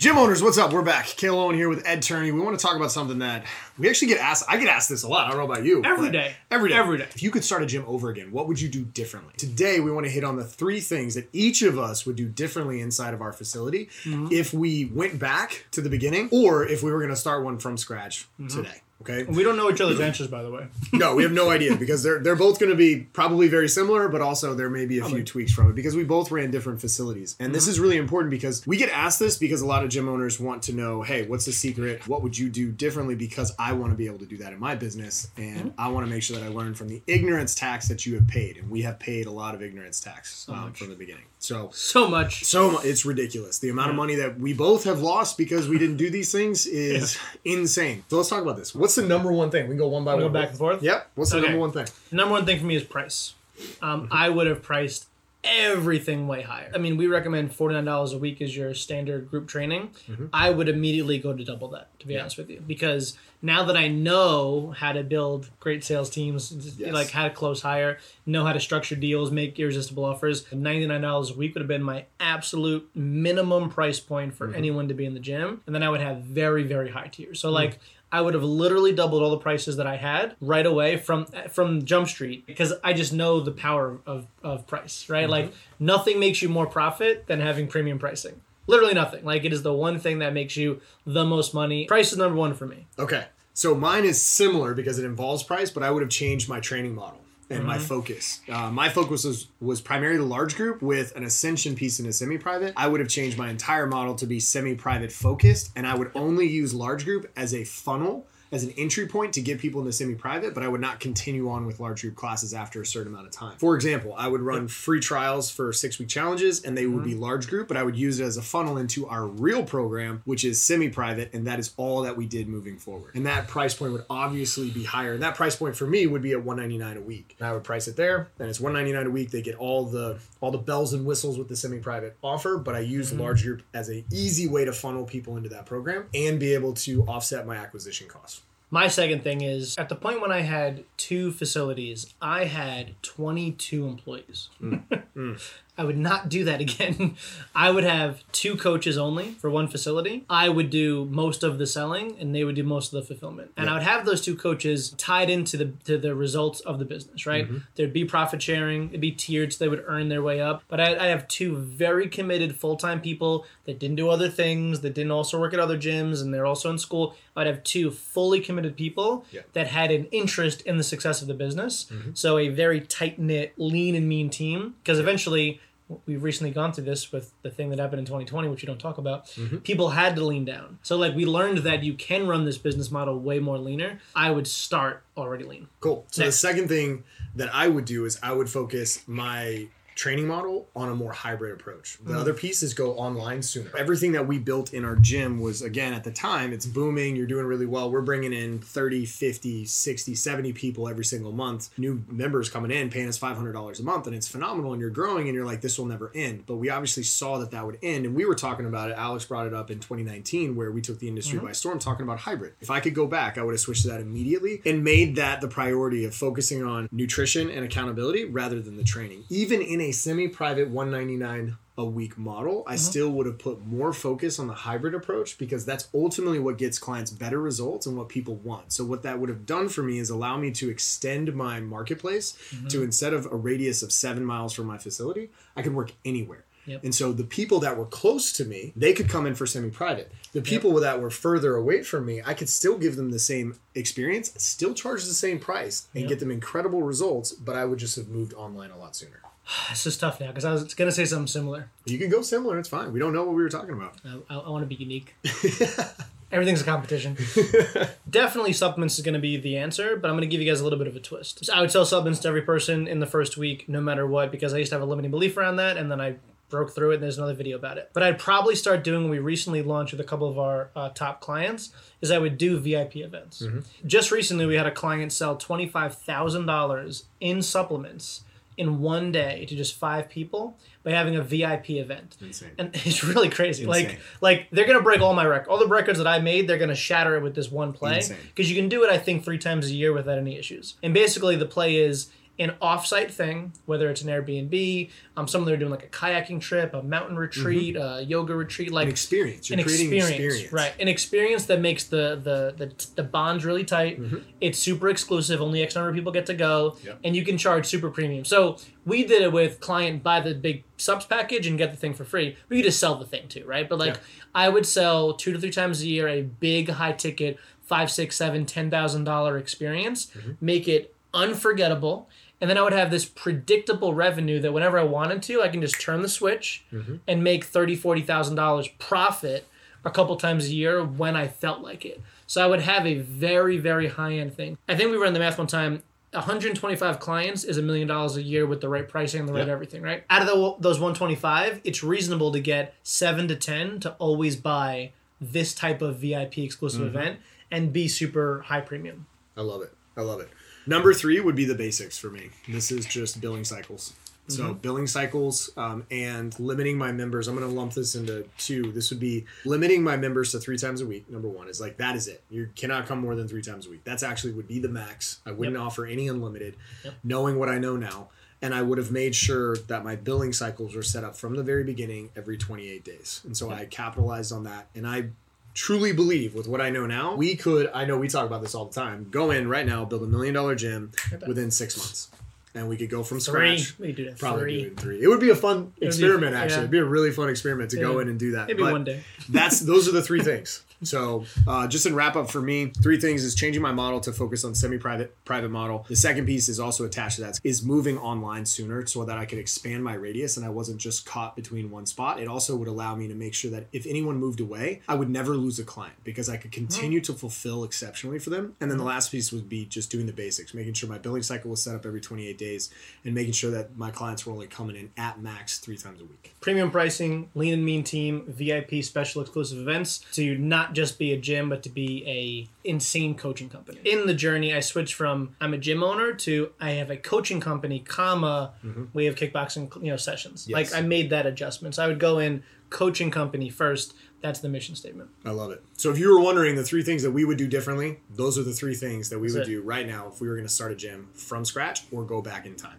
Gym owners, what's up? We're back. Cale Owen here with Ed Turney. We want to talk about something that we actually get asked. I get asked this a lot. I don't know about you. Every day. Every day. Every day. If you could start a gym over again, what would you do differently? Today, we want to hit on the three things that each of us would do differently inside of our facility Mm-hmm. if we went back to the beginning or if we were going to start one from scratch Mm-hmm. today. Okay. We don't know each other's answers, by the way. No, we have no idea because they're they're both going to be probably very similar, but also there may be a few tweaks from it because we both ran different facilities. And this is really important because we get asked this because a lot of gym owners want to know, hey, what's the secret? What would you do differently? Because I want to be able to do that in my business, and I want to make sure that I learn from the ignorance tax that you have paid, and we have paid a lot of ignorance tax um, from the beginning. So. So much. So mu- it's ridiculous. The amount of money that we both have lost because we didn't do these things is insane. So let's talk about this. What's the number one thing? We can go one by Wanna one. go back and forth? Yep. What's the Okay. number one thing? Number one thing for me is price. Um, Mm-hmm. I would have priced everything way higher. I mean, we recommend $49 a week as your standard group training. Mm-hmm. I would immediately go to double that, to be honest with you, because now that I know how to build great sales teams, Yes. like how to close higher, know how to structure deals, make irresistible offers, $99 a week would have been my absolute minimum price point Mm-hmm. for anyone to be in the gym. And then I would have very, very high tiers. Mm. So, like, I would have literally doubled all the prices that I had right away from from Jump Street because I just know the power of, of price, right? Mm-hmm. Like nothing makes you more profit than having premium pricing. Literally nothing. Like it is the one thing that makes you the most money. Price is number one for me. Okay. So mine is similar because it involves price, but I would have changed my training model and my focus. Uh, my focus was, was primarily the large group with an ascension piece and a semi private. I would have changed my entire model to be semi private focused, and I would only use large group as a funnel. As an entry point to get people into semi private, but I would not continue on with large group classes after a certain amount of time. For example, I would run free trials for six week challenges and they would be mm-hmm. large group, but I would use it as a funnel into our real program, which is semi private, and that is all that we did moving forward. And that price point would obviously be higher. And that price point for me would be at 199 a week. And I would price it there, and it's 199 a week. They get all the all the bells and whistles with the semi private offer, but I use mm-hmm. large group as an easy way to funnel people into that program and be able to offset my acquisition costs. My second thing is at the point when I had two facilities, I had 22 employees. Hmm. Hmm. I would not do that again. I would have two coaches only for one facility. I would do most of the selling and they would do most of the fulfillment. And I would have those two coaches tied into the to the results of the business, right? Mm-hmm. There'd be profit sharing, it'd be tiered so they would earn their way up. But I, I have two very committed full-time people that didn't do other things, that didn't also work at other gyms and they're also in school. I'd have two fully committed people Yeah. that had an interest in the success of the business. Mm-hmm. So a very tight knit, lean and mean team. Because eventually, we've recently gone through this with the thing that happened in 2020, which you don't talk about. Mm-hmm. People had to lean down. So like we learned that you can run this business model way more leaner. I would start already lean. Cool. So Next. the second thing that I would do is I would focus my training model on a more hybrid approach. The mm. other piece is go online sooner. Everything that we built in our gym was again at the time it's booming, you're doing really well. We're bringing in 30, 50, 60, 70 people every single month. New members coming in paying us $500 a month and it's phenomenal and you're growing and you're like this will never end. But we obviously saw that that would end and we were talking about it. Alex brought it up in 2019 where we took the industry mm-hmm. by storm talking about hybrid. If I could go back, I would have switched to that immediately and made that the priority of focusing on nutrition and accountability rather than the training. Even in a semi-private 199 a week model, I uh-huh. still would have put more focus on the hybrid approach because that's ultimately what gets clients better results and what people want. So what that would have done for me is allow me to extend my marketplace mm-hmm. to instead of a radius of 7 miles from my facility, I could work anywhere. Yep. And so the people that were close to me, they could come in for semi-private. The people that were further away from me, I could still give them the same experience, still charge the same price, and Yep. get them incredible results. But I would just have moved online a lot sooner. This is tough now because I was gonna say something similar. You can go similar; it's fine. We don't know what we were talking about. I, I, want to be unique. Everything's a competition. Definitely supplements is going to be the answer, but I'm going to give you guys a little bit of a twist. So I would sell supplements to every person in the first week, no matter what, because I used to have a limiting belief around that, and then I broke through it. And there's another video about it. But I'd probably start doing what we recently launched with a couple of our uh, top clients is I would do VIP events. Just recently, we had a client sell twenty five thousand dollars in supplements in one day to just five people by having a VIP event. Insane. And it's really crazy. Like Insane. like they're gonna break all my records. All the records that I made, they're gonna shatter it with this one play. Because you can do it, I think, three times a year without any issues. And basically, the play is an offsite thing, whether it's an Airbnb, um, some of them are doing like a kayaking trip, a mountain retreat, a yoga retreat, like An experience. You're an creating experience, experience. right? An experience that makes the the the, the bonds really tight. Mm-hmm. It's super exclusive. Only X number of people get to go, Yep. and you can charge super premium. So we did it with client buy the big subs package and get the thing for free. We could just sell the thing too, right? But like Yeah. I would sell two to three times a year a big high ticket five, six, seven, ten thousand dollar experience, Mm-hmm. make it unforgettable. And then I would have this predictable revenue that whenever I wanted to, I can just turn the switch Mm-hmm. and make thirty, forty thousand dollars profit a couple times a year when I felt like it. So I would have a very, very high end thing. I think we ran the math one time. 125 clients is a million dollars a year with the right pricing and the right Yeah. everything, right? Out of the, those 125, it's reasonable to get seven to 10 to always buy this type of VIP exclusive Mm-hmm. event and be super high premium. I love it. I love it. Number three would be the basics for me. This is just billing cycles. So Mm-hmm. billing cycles um, and limiting my members. I'm going to lump this into two. This would be limiting my members to three times a week. Number one is like that is it. You cannot come more than three times a week. That's actually would be the max. I wouldn't offer any unlimited. Yep. Knowing what I know now, and I would have made sure that my billing cycles were set up from the very beginning every 28 days. And so I capitalized on that, and I truly believe with what I know now, we could. I know we talk about this all the time. Go in right now, build a million dollar gym within six months, and we could go from Three. scratch. We do that. Probably Three. do it in three. It would be a fun be- experiment. actually, yeah. it'd be a really fun experiment to go in and do that. Maybe But one day. that's those are the three things. So, uh, just in wrap up for me, three things is changing my model to focus on semi-private private model. The second piece is also attached to that is moving online sooner so that I could expand my radius and I wasn't just caught between one spot. It also would allow me to make sure that if anyone moved away, I would never lose a client because I could continue to fulfill exceptionally for them. And then the last piece would be just doing the basics, making sure my billing cycle was set up every 28 days and making sure that my clients were only coming in at max three times a week. Premium pricing, lean and mean team, VIP special exclusive events to not just be a gym, but to be a insane coaching company. In the journey, I switched from I'm a gym owner to I have a coaching company, comma, we have kickboxing you know sessions. Mm-hmm. Yes. Like I made that adjustment. So I would go in coaching company first. That's the mission statement. I love it. So if you were wondering the three things that we would do differently, those are the three things that we That's would it. do right now if we were going to start a gym from scratch or go back in time.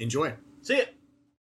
Enjoy. See ya.